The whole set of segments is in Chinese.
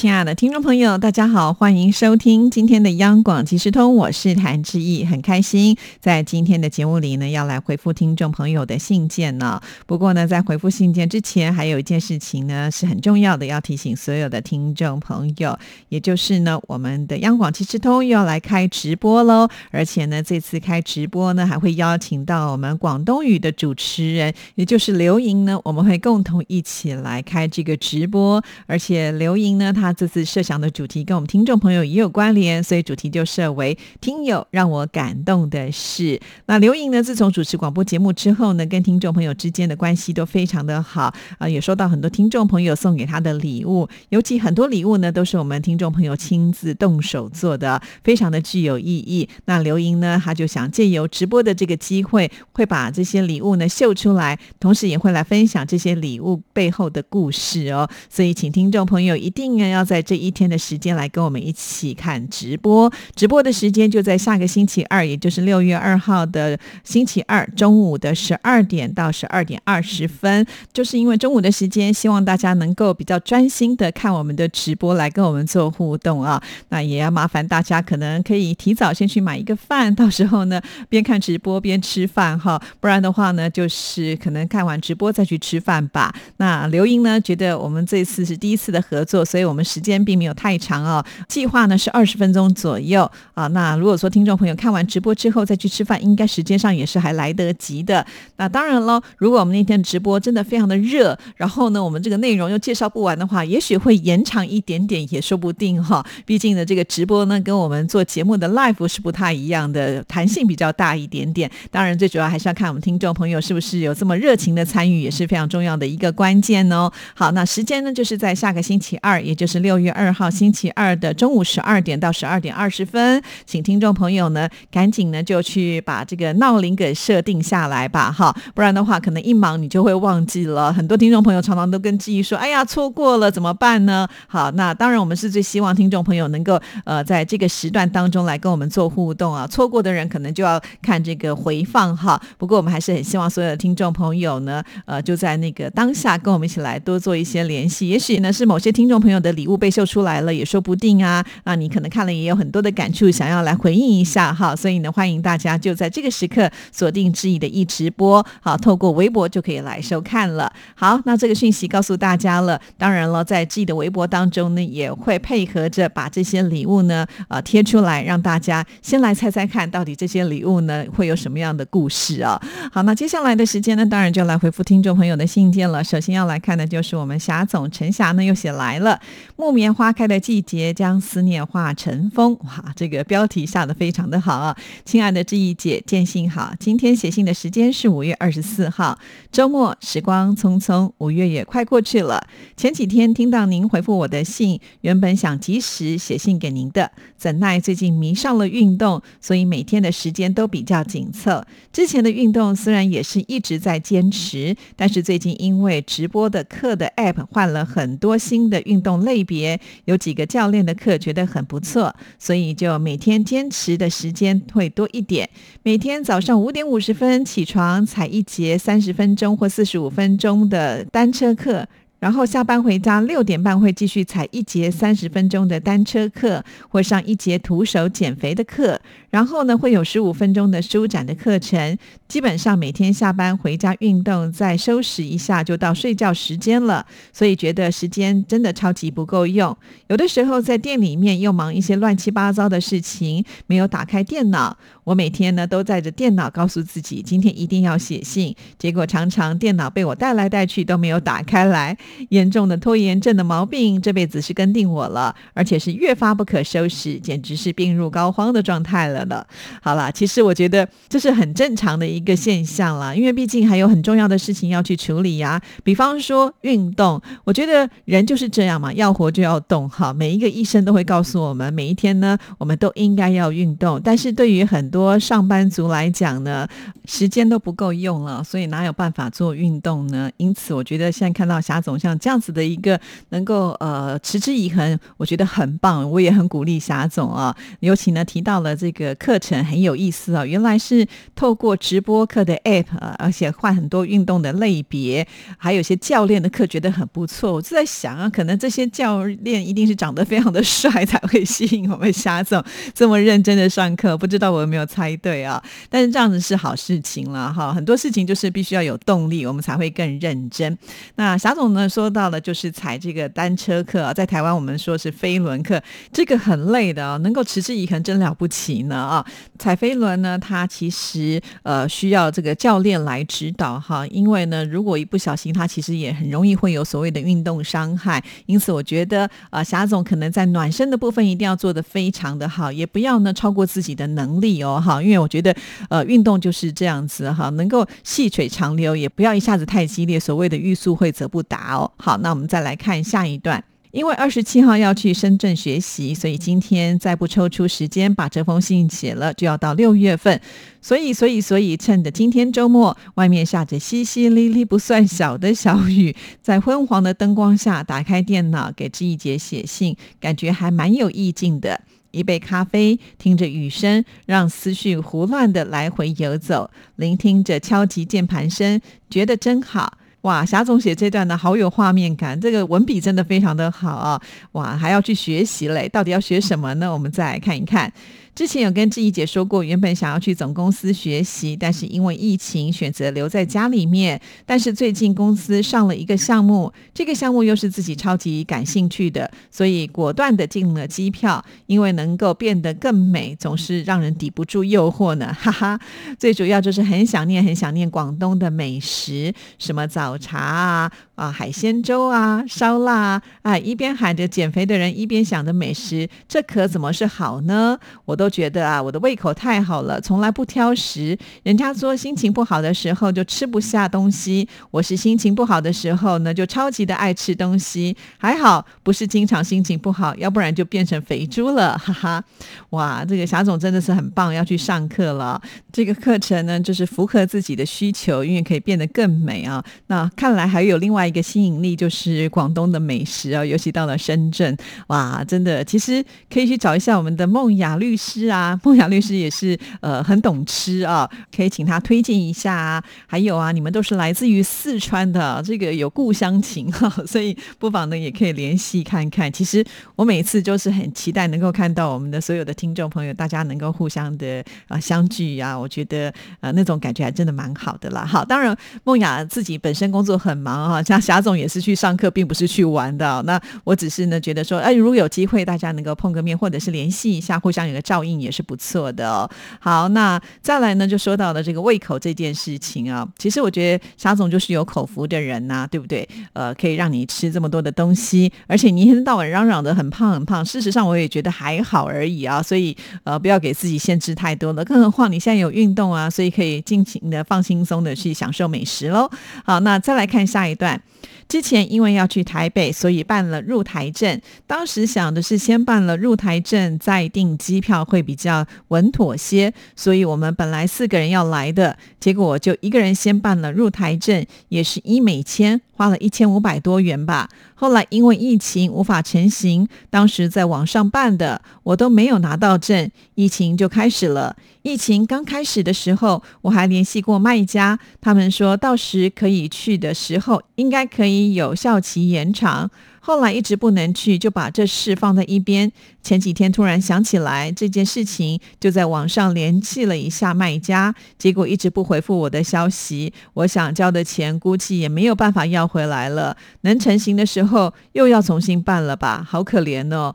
亲爱的听众朋友，大家好，欢迎收听今天的央广即时通，我是谭志毅，很开心在今天的节目里呢，要来回复听众朋友的信件呢。不过呢，在回复信件之前，还有一件事情呢是很重要的，要提醒所有的听众朋友，也就是呢，我们的央广即时通又要来开直播喽，而且呢，这次开直播呢，还会邀请到我们广东语的主持人，也就是刘莹呢，我们会共同一起来开这个直播，而且刘莹呢，她这次设想的主题跟我们听众朋友也有关联，所以主题就设为“听友让我感动的事”。那刘莹呢，自从主持广播节目之后呢，跟听众朋友之间的关系都非常的好啊，也收到很多听众朋友送给他的礼物，尤其很多礼物呢都是我们听众朋友亲自动手做的，非常的具有意义。那刘莹呢，他就想借由直播的这个机会，会把这些礼物呢秀出来，同时也会来分享这些礼物背后的故事哦。所以，请听众朋友一定要。要在这一天的时间来跟我们一起看直播，直播的时间就在下个星期二，也就是六月二号的星期二中午的十二点到十二点二十分。就是因为中午的时间，希望大家能够比较专心的看我们的直播，来跟我们做互动啊。那也要麻烦大家，可能可以提早先去买一个饭，到时候呢边看直播边吃饭哈。不然的话呢，就是可能看完直播再去吃饭吧。那刘英呢觉得我们这次是第一次的合作，所以我们。时间并没有太长哦，计划呢是二十分钟左右啊。那如果说听众朋友看完直播之后再去吃饭，应该时间上也是还来得及的。那当然喽，如果我们那天直播真的非常的热，然后呢我们这个内容又介绍不完的话，也许会延长一点点也说不定哈。毕竟呢这个直播呢跟我们做节目的 live 是不太一样的，弹性比较大一点点。当然最主要还是要看我们听众朋友是不是有这么热情的参与，也是非常重要的一个关键哦。好，那时间呢就是在下个星期二，也就是。六月二号星期二的中午十二点到十二点二十分，请听众朋友呢赶紧呢就去把这个闹铃给设定下来吧，哈，不然的话可能一忙你就会忘记了。很多听众朋友常常都跟记忆说：“哎呀，错过了怎么办呢？”好，那当然我们是最希望听众朋友能够呃在这个时段当中来跟我们做互动啊，错过的人可能就要看这个回放哈。不过我们还是很希望所有的听众朋友呢，呃就在那个当下跟我们一起来多做一些联系，也许呢是某些听众朋友的礼。被秀出来了也说不定啊！啊，你可能看了也有很多的感触，想要来回应一下哈。所以呢，欢迎大家就在这个时刻锁定志毅的一直播，好，透过微博就可以来收看了。好，那这个讯息告诉大家了。当然了，在志毅的微博当中呢，也会配合着把这些礼物呢，呃，贴出来，让大家先来猜猜看到底这些礼物呢会有什么样的故事啊？好，那接下来的时间呢，当然就来回复听众朋友的信件了。首先要来看的就是我们霞总陈霞呢又写来了。木棉花开的季节，将思念化成风。哇，这个标题下的非常的好啊！亲爱的志毅姐，见信好。今天写信的时间是五月二十四号，周末，时光匆匆，五月也快过去了。前几天听到您回复我的信，原本想及时写信给您的，怎奈最近迷上了运动，所以每天的时间都比较紧凑。之前的运动虽然也是一直在坚持，但是最近因为直播的课的 App 换了很多新的运动类。别有几个教练的课觉得很不错，所以就每天坚持的时间会多一点。每天早上五点五十分起床，踩一节三十分钟或四十五分钟的单车课。然后下班回家六点半会继续踩一节三十分钟的单车课，或上一节徒手减肥的课。然后呢，会有十五分钟的舒展的课程。基本上每天下班回家运动，再收拾一下就到睡觉时间了。所以觉得时间真的超级不够用。有的时候在店里面又忙一些乱七八糟的事情，没有打开电脑。我每天呢都带着电脑，告诉自己今天一定要写信。结果常常电脑被我带来带去都没有打开来。严重的拖延症的毛病，这辈子是跟定我了，而且是越发不可收拾，简直是病入膏肓的状态了。的。好啦，其实我觉得这是很正常的一个现象啦，因为毕竟还有很重要的事情要去处理呀。比方说运动，我觉得人就是这样嘛，要活就要动。哈，每一个医生都会告诉我们，每一天呢，我们都应该要运动。但是对于很多上班族来讲呢，时间都不够用了，所以哪有办法做运动呢？因此，我觉得现在看到霞总像这样子的一个能够呃持之以恒，我觉得很棒，我也很鼓励霞总啊。尤其呢提到了这个课程很有意思啊，原来是透过直播课的 app，而且换很多运动的类别，还有些教练的课，觉得很不错。我就在想啊，可能这些教练一定是长得非常的帅，才会吸引我们霞总这么认真的上课。不知道我有没有猜对啊？但是这样子是好事情了哈。很多事情就是必须要有动力，我们才会更认真。那霞总呢说到了，就是踩这个单车课，在台湾我们说是飞轮课，这个很累的啊，能够持之以恒真了不起呢啊！踩飞轮呢，它其实呃需要这个教练来指导哈，因为呢，如果一不小心，它其实也很容易会有所谓的运动伤害。因此，我觉得啊，霞总可能在暖身的部分一定要做的非常的好，也不要呢超过自己的能力哦哈，因为我觉得呃运动就是这样子哈，能够细水长流，也不要一下子太激烈，所谓的欲速会则不达哦。好，那我们再来看下一段。因为二十七号要去深圳学习，所以今天再不抽出时间把这封信写了，就要到六月份。所以，所以，所以，趁着今天周末，外面下着淅淅沥沥不算小的小雨，在昏黄的灯光下，打开电脑给志毅姐写信，感觉还蛮有意境的。一杯咖啡，听着雨声，让思绪胡乱的来回游走，聆听着敲击键盘声，觉得真好。哇，霞总写这段呢，好有画面感，这个文笔真的非常的好啊！哇，还要去学习嘞，到底要学什么呢？我们再来看一看。之前有跟志怡姐说过，原本想要去总公司学习，但是因为疫情选择留在家里面。但是最近公司上了一个项目，这个项目又是自己超级感兴趣的，所以果断的订了机票。因为能够变得更美，总是让人抵不住诱惑呢，哈哈。最主要就是很想念，很想念广东的美食，什么早茶啊。啊，海鲜粥啊，烧腊啊，啊，一边喊着减肥的人，一边想着美食，这可怎么是好呢？我都觉得啊，我的胃口太好了，从来不挑食。人家说心情不好的时候就吃不下东西，我是心情不好的时候呢，就超级的爱吃东西。还好不是经常心情不好，要不然就变成肥猪了，哈哈。哇，这个霞总真的是很棒，要去上课了。这个课程呢，就是符合自己的需求，因为可以变得更美啊。那看来还有另外。一个吸引力就是广东的美食啊，尤其到了深圳，哇，真的，其实可以去找一下我们的梦雅律师啊，梦雅律师也是呃很懂吃啊，可以请他推荐一下啊。还有啊，你们都是来自于四川的，这个有故乡情哈，所以不妨呢也可以联系看看。其实我每次就是很期待能够看到我们的所有的听众朋友，大家能够互相的啊相聚啊，我觉得呃那种感觉还真的蛮好的啦。好，当然梦雅自己本身工作很忙啊，像。霞总也是去上课，并不是去玩的。那我只是呢，觉得说，哎，如果有机会，大家能够碰个面，或者是联系一下，互相有个照效应，也是不错的哦。好，那再来呢，就说到了这个胃口这件事情啊。其实我觉得沙总就是有口福的人呐，对不对？呃，可以让你吃这么多的东西，而且你一天到晚嚷嚷的很胖很胖。事实上，我也觉得还好而已啊。所以呃，不要给自己限制太多了。更何况你现在有运动啊，所以可以尽情的放轻松的去享受美食喽。好，那再来看下一段。之前因为要去台北，所以办了入台证。当时想的是先办了入台证，再订机票会比较稳妥些。所以我们本来四个人要来的，结果就一个人先办了入台证，也是医美签，花了一千五百多元吧。后来因为疫情无法成行，当时在网上办的，我都没有拿到证，疫情就开始了。疫情刚开始的时候，我还联系过卖家，他们说到时可以去的时候，应该可以有效期延长。后来一直不能去，就把这事放在一边。前几天突然想起来这件事情，就在网上联系了一下卖家，结果一直不回复我的消息。我想交的钱估计也没有办法要回来了。能成型的时候又要重新办了吧？好可怜哦。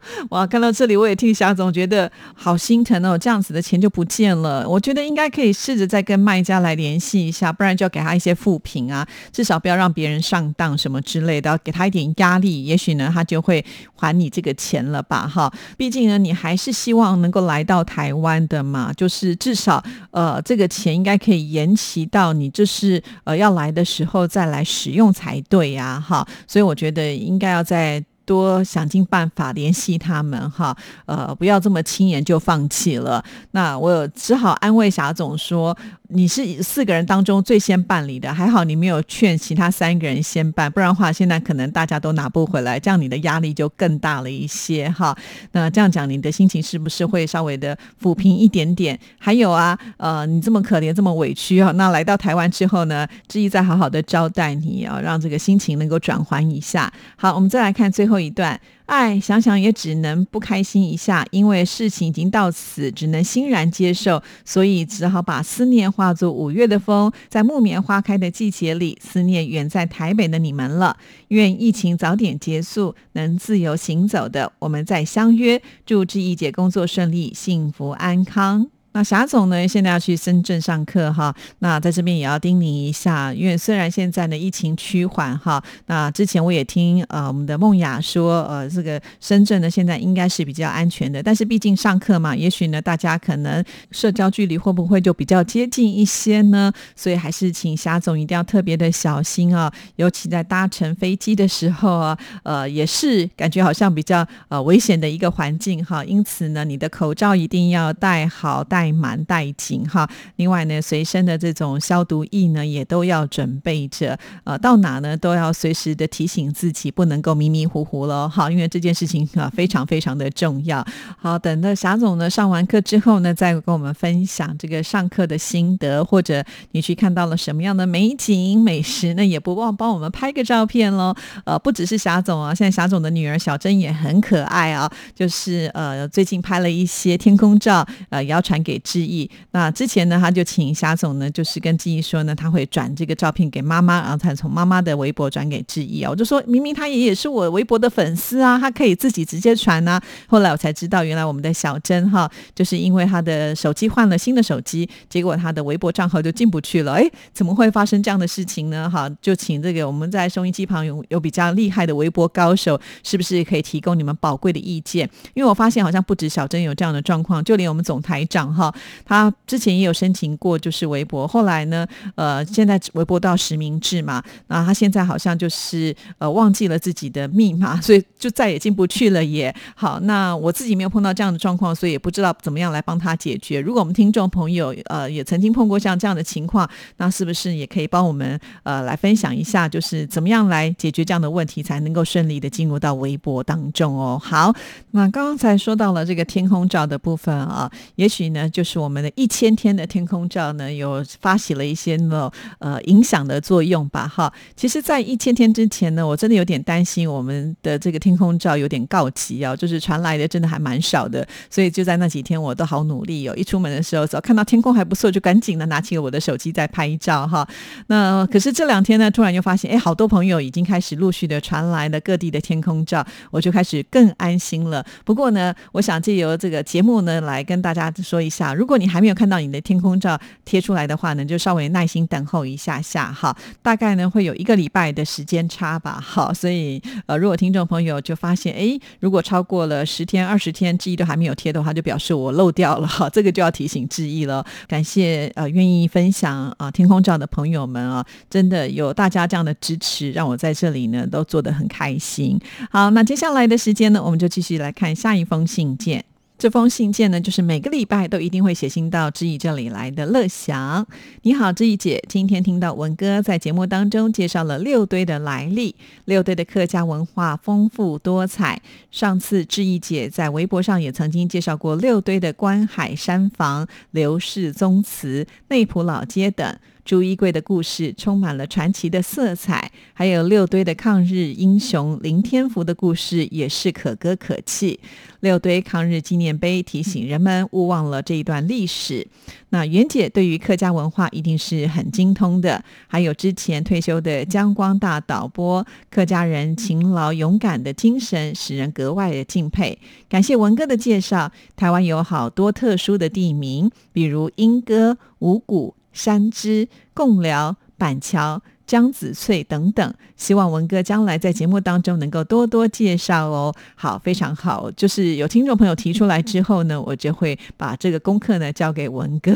哇，看到这里我也替霞总觉得好心疼哦，这样子的钱就不见了。我觉得应该可以试着再跟卖家来联系一下，不然就要给他一些负评啊，至少不要让别人上当什么之类的，给他一点压力，也许呢他就会还你这个钱了吧？哈，毕竟呢你还是希望能够来到台湾的嘛，就是至少呃这个钱应该可以延期到你就是呃要来的时候再来使用才对呀，哈，所以我觉得应该要在。多想尽办法联系他们哈，呃，不要这么轻言就放弃了。那我只好安慰霞总说。你是四个人当中最先办理的，还好你没有劝其他三个人先办，不然的话，现在可能大家都拿不回来，这样你的压力就更大了一些哈。那这样讲，你的心情是不是会稍微的抚平一点点？还有啊，呃，你这么可怜，这么委屈啊，那来到台湾之后呢，志毅再好好的招待你啊，让这个心情能够转换一下。好，我们再来看最后一段。哎，想想也只能不开心一下，因为事情已经到此，只能欣然接受，所以只好把思念化作五月的风，在木棉花开的季节里，思念远在台北的你们了。愿疫情早点结束，能自由行走的我们再相约。祝志毅姐工作顺利，幸福安康。那霞总呢？现在要去深圳上课哈。那在这边也要叮咛一下，因为虽然现在呢疫情趋缓哈，那之前我也听呃我们的梦雅说，呃这个深圳呢现在应该是比较安全的，但是毕竟上课嘛，也许呢大家可能社交距离会不会就比较接近一些呢？所以还是请霞总一定要特别的小心啊，尤其在搭乘飞机的时候啊，呃也是感觉好像比较呃危险的一个环境哈。因此呢，你的口罩一定要戴好戴。带满带紧哈，另外呢，随身的这种消毒液呢，也都要准备着。呃，到哪呢，都要随时的提醒自己，不能够迷迷糊糊了哈，因为这件事情啊，非常非常的重要。好，等到霞总呢上完课之后呢，再跟我们分享这个上课的心得，或者你去看到了什么样的美景美食，那也不忘帮我们拍个照片喽。呃，不只是霞总啊，现在霞总的女儿小珍也很可爱啊，就是呃，最近拍了一些天空照，呃，也要传给。给志毅，那之前呢，他就请霞总呢，就是跟志毅说呢，他会转这个照片给妈妈，然后才从妈妈的微博转给志毅啊。我就说明明他也也是我微博的粉丝啊，他可以自己直接传啊。后来我才知道，原来我们的小珍哈，就是因为他的手机换了新的手机，结果他的微博账号就进不去了。哎，怎么会发生这样的事情呢？哈，就请这个我们在收音机旁有有比较厉害的微博高手，是不是可以提供你们宝贵的意见？因为我发现好像不止小珍有这样的状况，就连我们总台长哈。他之前也有申请过，就是微博，后来呢，呃，现在微博到实名制嘛，那他现在好像就是呃忘记了自己的密码，所以就再也进不去了。也好，那我自己没有碰到这样的状况，所以也不知道怎么样来帮他解决。如果我们听众朋友呃也曾经碰过像这样的情况，那是不是也可以帮我们呃来分享一下，就是怎么样来解决这样的问题，才能够顺利的进入到微博当中哦？好，那刚刚才说到了这个天空照的部分啊，也许呢就是。我们的一千天的天空照呢，有发起了一些呢呃影响的作用吧？哈，其实，在一千天之前呢，我真的有点担心我们的这个天空照有点告急啊，就是传来的真的还蛮少的，所以就在那几天我都好努力哦，一出门的时候，只要看到天空还不错，就赶紧的拿起了我的手机在拍照哈。那可是这两天呢，突然又发现，哎，好多朋友已经开始陆续的传来了各地的天空照，我就开始更安心了。不过呢，我想借由这个节目呢，来跟大家说一下，如果你还没有看到你的天空照贴出来的话呢，就稍微耐心等候一下下哈，大概呢会有一个礼拜的时间差吧。好，所以呃，如果听众朋友就发现，哎，如果超过了十天、二十天，志毅都还没有贴的话，就表示我漏掉了哈，这个就要提醒志毅了。感谢呃愿意分享啊天空照的朋友们啊，真的有大家这样的支持，让我在这里呢都做得很开心。好，那接下来的时间呢，我们就继续来看下一封信件。这封信件呢，就是每个礼拜都一定会写信到知意这里来的乐祥。你好，知意姐，今天听到文哥在节目当中介绍了六堆的来历，六堆的客家文化丰富多彩。上次知意姐在微博上也曾经介绍过六堆的观海山房、刘氏宗祠、内埔老街等。朱一贵的故事充满了传奇的色彩，还有六堆的抗日英雄林天福的故事也是可歌可泣。六堆抗日纪念碑提醒人们勿忘了这一段历史。那袁姐对于客家文化一定是很精通的，还有之前退休的江光大导播，客家人勤劳勇敢的精神使人格外的敬佩。感谢文哥的介绍，台湾有好多特殊的地名，比如莺歌、五谷。山支、贡寮、板桥、江子翠等等，希望文哥将来在节目当中能够多多介绍哦。好，非常好，就是有听众朋友提出来之后呢，我就会把这个功课呢交给文哥。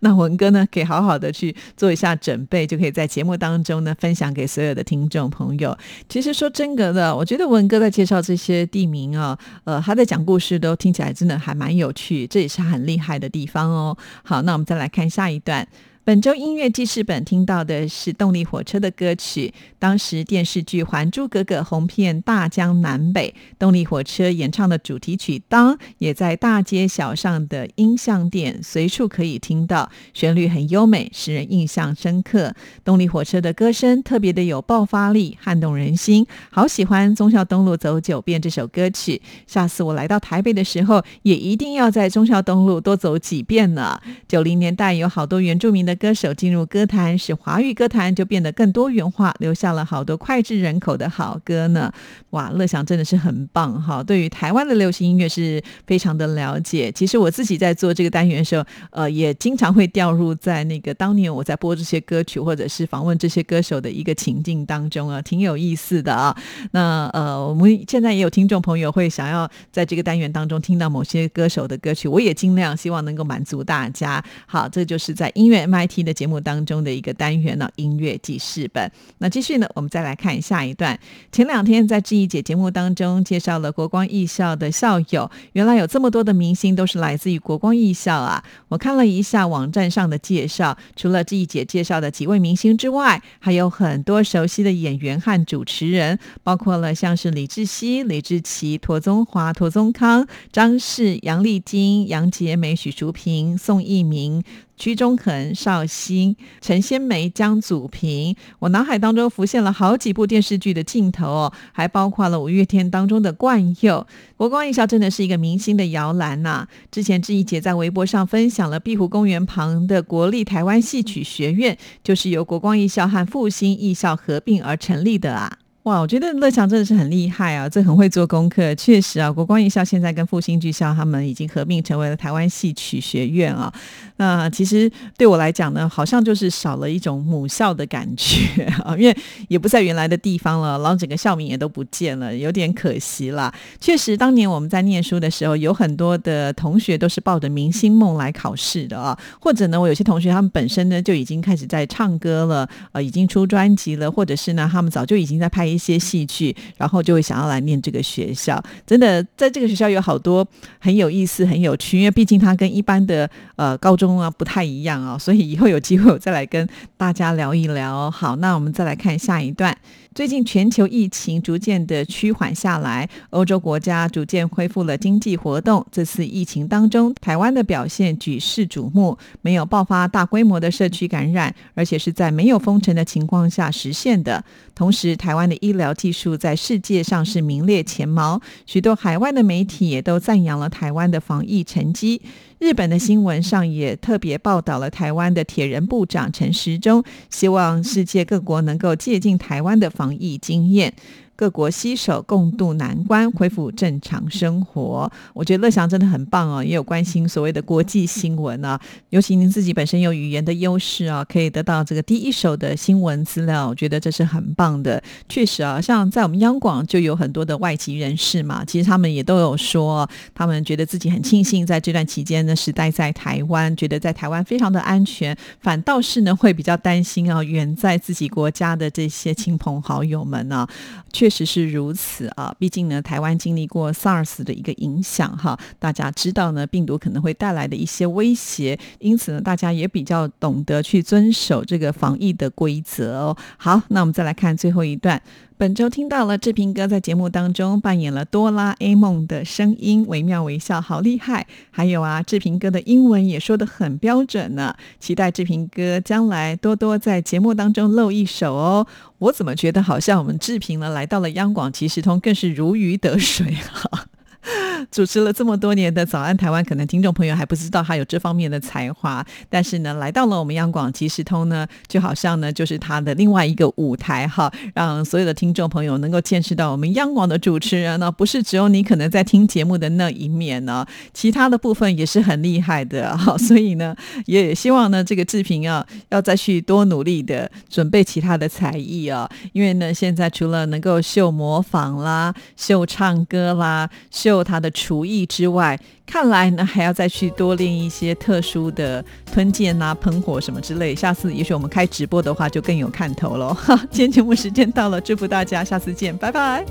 那文哥呢，可以好好的去做一下准备，就可以在节目当中呢分享给所有的听众朋友。其实说真格的，我觉得文哥在介绍这些地名啊，呃，他在讲故事都听起来真的还蛮有趣，这也是很厉害的地方哦。好，那我们再来看下一段。本周音乐记事本听到的是动力火车的歌曲。当时电视剧《还珠格格》红遍大江南北，动力火车演唱的主题曲《当》也在大街小巷的音像店随处可以听到，旋律很优美，使人印象深刻。动力火车的歌声特别的有爆发力，撼动人心。好喜欢《忠孝东路走九遍》这首歌曲。下次我来到台北的时候，也一定要在忠孝东路多走几遍呢。九零年代有好多原住民的。歌手进入歌坛，使华语歌坛就变得更多元化，留下了好多脍炙人口的好歌呢。哇，乐享真的是很棒哈！对于台湾的流行音乐是非常的了解。其实我自己在做这个单元的时候，呃，也经常会掉入在那个当年我在播这些歌曲或者是访问这些歌手的一个情境当中啊，挺有意思的啊。那呃，我们现在也有听众朋友会想要在这个单元当中听到某些歌手的歌曲，我也尽量希望能够满足大家。好，这就是在音乐麦。听的节目当中的一个单元呢，音乐记事本。那继续呢，我们再来看下一段。前两天在志毅姐节目当中介绍了国光艺校的校友，原来有这么多的明星都是来自于国光艺校啊！我看了一下网站上的介绍，除了志毅姐介绍的几位明星之外，还有很多熟悉的演员和主持人，包括了像是李志熙、李志奇、陀宗华、陀宗康、张氏、杨丽晶、杨洁美、许淑萍、宋一鸣。屈中恒、邵星、陈仙梅、江祖平，我脑海当中浮现了好几部电视剧的镜头哦，还包括了五月天当中的冠佑。国光艺校真的是一个明星的摇篮呐！之前志毅姐在微博上分享了碧湖公园旁的国立台湾戏曲学院，就是由国光艺校和复兴艺校合并而成立的啊。哇，我觉得乐强真的是很厉害啊，这很会做功课。确实啊，国光艺校现在跟复兴剧校他们已经合并成为了台湾戏曲学院啊。那其实对我来讲呢，好像就是少了一种母校的感觉啊，因为也不在原来的地方了，然后整个校名也都不见了，有点可惜啦。确实，当年我们在念书的时候，有很多的同学都是抱着明星梦来考试的啊，或者呢，我有些同学他们本身呢就已经开始在唱歌了，呃，已经出专辑了，或者是呢，他们早就已经在拍一。一些戏剧，然后就会想要来念这个学校。真的，在这个学校有好多很有意思、很有趣，因为毕竟它跟一般的呃高中啊不太一样啊，所以以后有机会我再来跟大家聊一聊。好，那我们再来看下一段。最近全球疫情逐渐的趋缓下来，欧洲国家逐渐恢复了经济活动。这次疫情当中，台湾的表现举世瞩目，没有爆发大规模的社区感染，而且是在没有封城的情况下实现的。同时，台湾的医疗技术在世界上是名列前茅，许多海外的媒体也都赞扬了台湾的防疫成绩。日本的新闻上也特别报道了台湾的铁人部长陈时中，希望世界各国能够借鉴台湾的防疫经验。各国携手共度难关，恢复正常生活。我觉得乐祥真的很棒哦，也有关心所谓的国际新闻啊。尤其您自己本身有语言的优势啊，可以得到这个第一手的新闻资料，我觉得这是很棒的。确实啊，像在我们央广就有很多的外籍人士嘛，其实他们也都有说，他们觉得自己很庆幸在这段期间呢是待在台湾，觉得在台湾非常的安全，反倒是呢会比较担心啊，远在自己国家的这些亲朋好友们呢，确。确实是如此啊，毕竟呢，台湾经历过 SARS 的一个影响哈，大家知道呢，病毒可能会带来的一些威胁，因此呢，大家也比较懂得去遵守这个防疫的规则哦。好，那我们再来看最后一段。本周听到了志平哥在节目当中扮演了哆啦 A 梦的声音，惟妙惟肖，好厉害！还有啊，志平哥的英文也说得很标准呢。期待志平哥将来多多在节目当中露一手哦。我怎么觉得好像我们志平呢来到了央广即时通，更是如鱼得水哈。主持了这么多年的早安台湾，可能听众朋友还不知道他有这方面的才华，但是呢，来到了我们央广即时通呢，就好像呢，就是他的另外一个舞台哈，让所有的听众朋友能够见识到我们央广的主持人呢，不是只有你可能在听节目的那一面呢，其他的部分也是很厉害的哈，所以呢，也希望呢，这个志平啊，要再去多努力的准备其他的才艺啊，因为呢，现在除了能够秀模仿啦、秀唱歌啦、秀他的。厨艺之外，看来呢还要再去多练一些特殊的吞剑啊、喷火什么之类。下次也许我们开直播的话，就更有看头喽。哈，今天节目时间到了，祝福大家，下次见，拜拜。